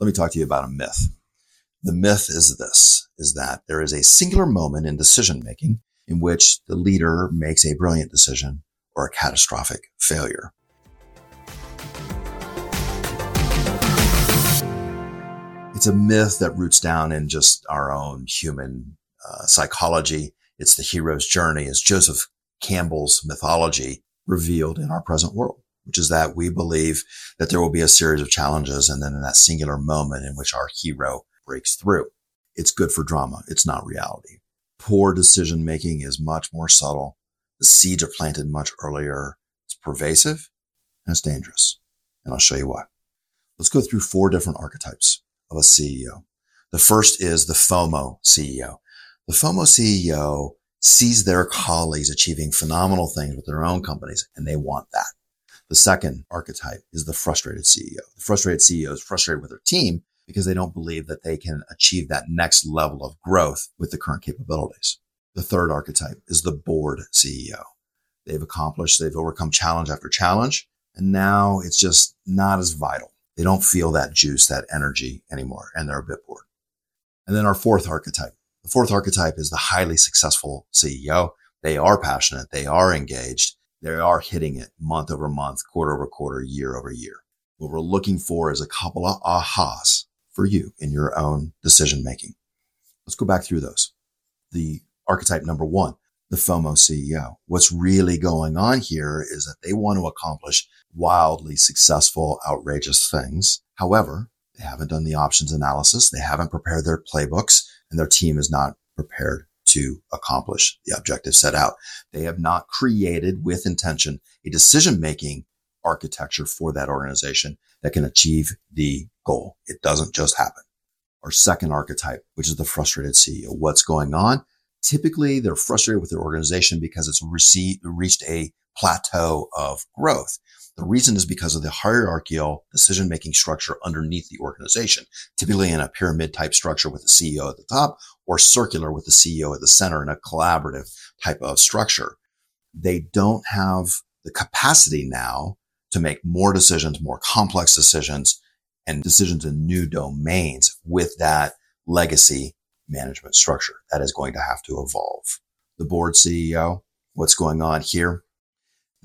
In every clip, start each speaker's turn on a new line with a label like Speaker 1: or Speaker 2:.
Speaker 1: let me talk to you about a myth. The myth is this, is that there is a singular moment in decision making in which the leader makes a brilliant decision or a catastrophic failure. It's a myth that roots down in just our own human uh, psychology. It's the hero's journey. It's Joseph Campbell's mythology revealed in our present world which is that we believe that there will be a series of challenges and then in that singular moment in which our hero breaks through. It's good for drama. It's not reality. Poor decision making is much more subtle. The seeds are planted much earlier. It's pervasive and it's dangerous. And I'll show you why. Let's go through four different archetypes of a CEO. The first is the FOMO CEO. The FOMO CEO sees their colleagues achieving phenomenal things with their own companies and they want that. The second archetype is the frustrated CEO. The frustrated CEO is frustrated with their team because they don't believe that they can achieve that next level of growth with the current capabilities. The third archetype is the bored CEO. They've accomplished, they've overcome challenge after challenge, and now it's just not as vital. They don't feel that juice, that energy anymore, and they're a bit bored. And then our fourth archetype. The fourth archetype is the highly successful CEO. They are passionate. They are engaged they are hitting it month over month, quarter over quarter, year over year. What we're looking for is a couple of ahas for you in your own decision making. Let's go back through those. The archetype number one, the FOMO CEO. What's really going on here is that they want to accomplish wildly successful, outrageous things. However, they haven't done the options analysis. They haven't prepared their playbooks and their team is not prepared to accomplish the objective set out. They have not created with intention a decision making architecture for that organization that can achieve the goal. It doesn't just happen. Our second archetype, which is the frustrated CEO. What's going on? Typically, they're frustrated with their organization because it's received, reached a plateau of growth. The reason is because of the hierarchical decision making structure underneath the organization, typically in a pyramid type structure with the CEO at the top or circular with the CEO at the center in a collaborative type of structure. They don't have the capacity now to make more decisions, more complex decisions and decisions in new domains with that legacy management structure that is going to have to evolve. The bored CEO, what's going on here?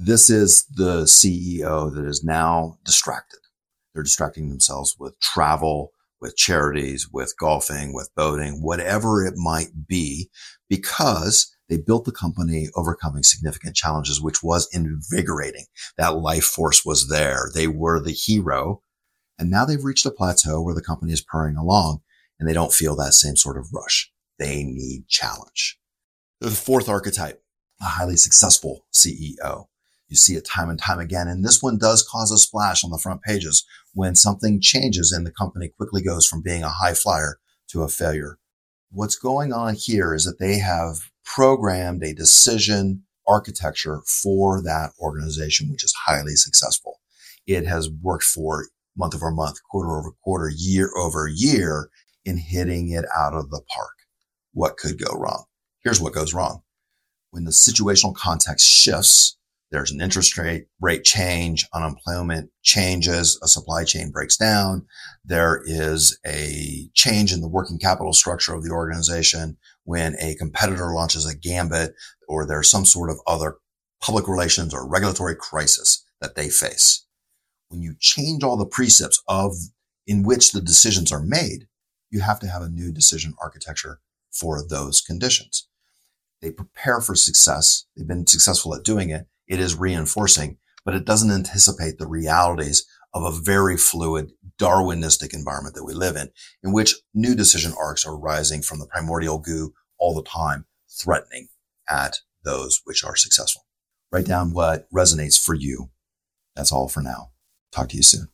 Speaker 1: This is the CEO that is now distracted. They're distracting themselves with travel, with charities, with golfing, with boating, whatever it might be, because they built the company overcoming significant challenges, which was invigorating. That life force was there. They were the hero. And now they've reached a plateau where the company is purring along and they don't feel that same sort of rush. They need challenge. The fourth archetype, a highly successful CEO. You see it time and time again. And this one does cause a splash on the front pages when something changes and the company quickly goes from being a high flyer to a failure. What's going on here is that they have programmed a decision architecture for that organization, which is highly successful. It has worked for month over month, quarter over quarter, year over year in hitting it out of the park. What could go wrong? Here's what goes wrong. When the situational context shifts, there's an interest rate rate change, unemployment changes, a supply chain breaks down. There is a change in the working capital structure of the organization when a competitor launches a gambit or there's some sort of other public relations or regulatory crisis that they face. When you change all the precepts of in which the decisions are made, you have to have a new decision architecture for those conditions. They prepare for success. They've been successful at doing it it is reinforcing, but it doesn't anticipate the realities of a very fluid Darwinistic environment that we live in, in which new decision arcs are rising from the primordial goo all the time, threatening at those which are successful. Write down what resonates for you. That's all for now. Talk to you soon.